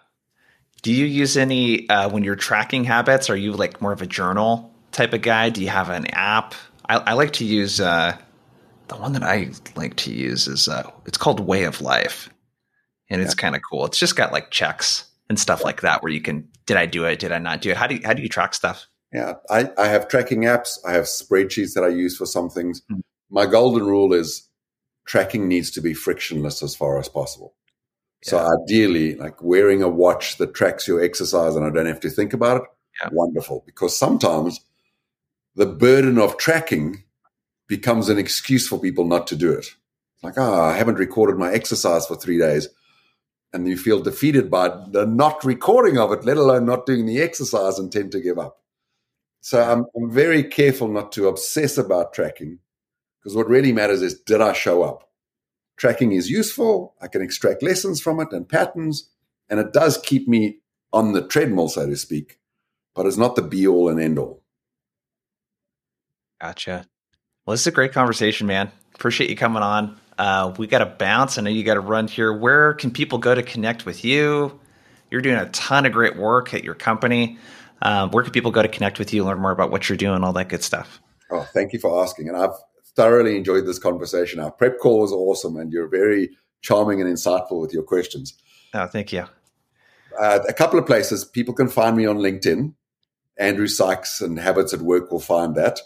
Do you use any uh, when you're tracking habits? Are you like more of a journal type of guy? Do you have an app? I, I like to use uh, the one that I like to use is uh, it's called Way of Life, and it's yeah. kind of cool. It's just got like checks and stuff yeah. like that where you can did I do it? Did I not do it? How do you, how do you track stuff? Yeah, I, I have tracking apps. I have spreadsheets that I use for some things. Mm-hmm. My golden rule is tracking needs to be frictionless as far as possible. So yeah. ideally, like wearing a watch that tracks your exercise and I don't have to think about it, yeah. wonderful. Because sometimes the burden of tracking becomes an excuse for people not to do it. Like, ah, oh, I haven't recorded my exercise for three days. and you feel defeated by the not recording of it, let alone not doing the exercise, and tend to give up. So I'm, I'm very careful not to obsess about tracking because what really matters is did I show up? Tracking is useful. I can extract lessons from it and patterns, and it does keep me on the treadmill, so to speak, but it's not the be all and end all. Gotcha. Well, this is a great conversation, man. Appreciate you coming on. Uh, we got to bounce. I know you got to run here. Where can people go to connect with you? You're doing a ton of great work at your company. Um, where can people go to connect with you, learn more about what you're doing, all that good stuff? Oh, thank you for asking. And I've thoroughly enjoyed this conversation. Our prep call was awesome, and you're very charming and insightful with your questions. Oh, thank you. Uh, a couple of places people can find me on LinkedIn. Andrew Sykes and Habits at Work will find that.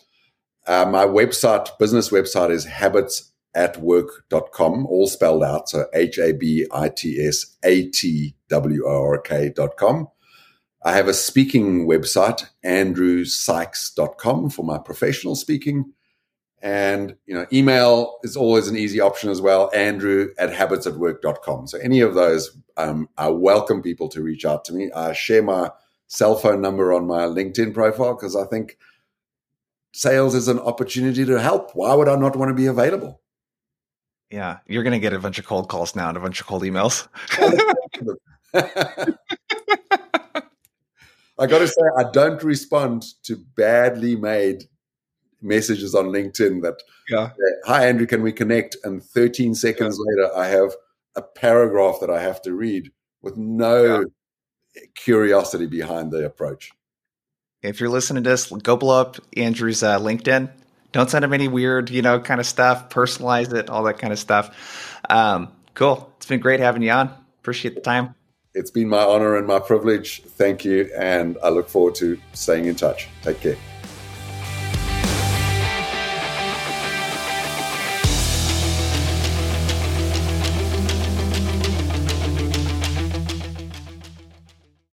Uh, my website, business website, is habitsatwork.com, all spelled out. So H A B I T S A T W O R K.com. I have a speaking website, andrewsykes.com, for my professional speaking. And, you know, email is always an easy option as well, andrew at habitsatwork.com. So any of those, um, I welcome people to reach out to me. I share my cell phone number on my LinkedIn profile because I think – sales is an opportunity to help. Why would I not want to be available? Yeah, you're going to get a bunch of cold calls now and a bunch of cold emails. I got to say, I don't respond to badly made messages on LinkedIn that, yeah. hi, Andrew, can we connect? And 13 seconds yeah. later, I have a paragraph that I have to read with no yeah. curiosity behind the approach if you're listening to this, go blow up Andrew's uh, LinkedIn. Don't send him any weird, you know, kind of stuff. Personalize it, all that kind of stuff. Um, cool. It's been great having you on. Appreciate the time. It's been my honor and my privilege. Thank you. And I look forward to staying in touch. Take care.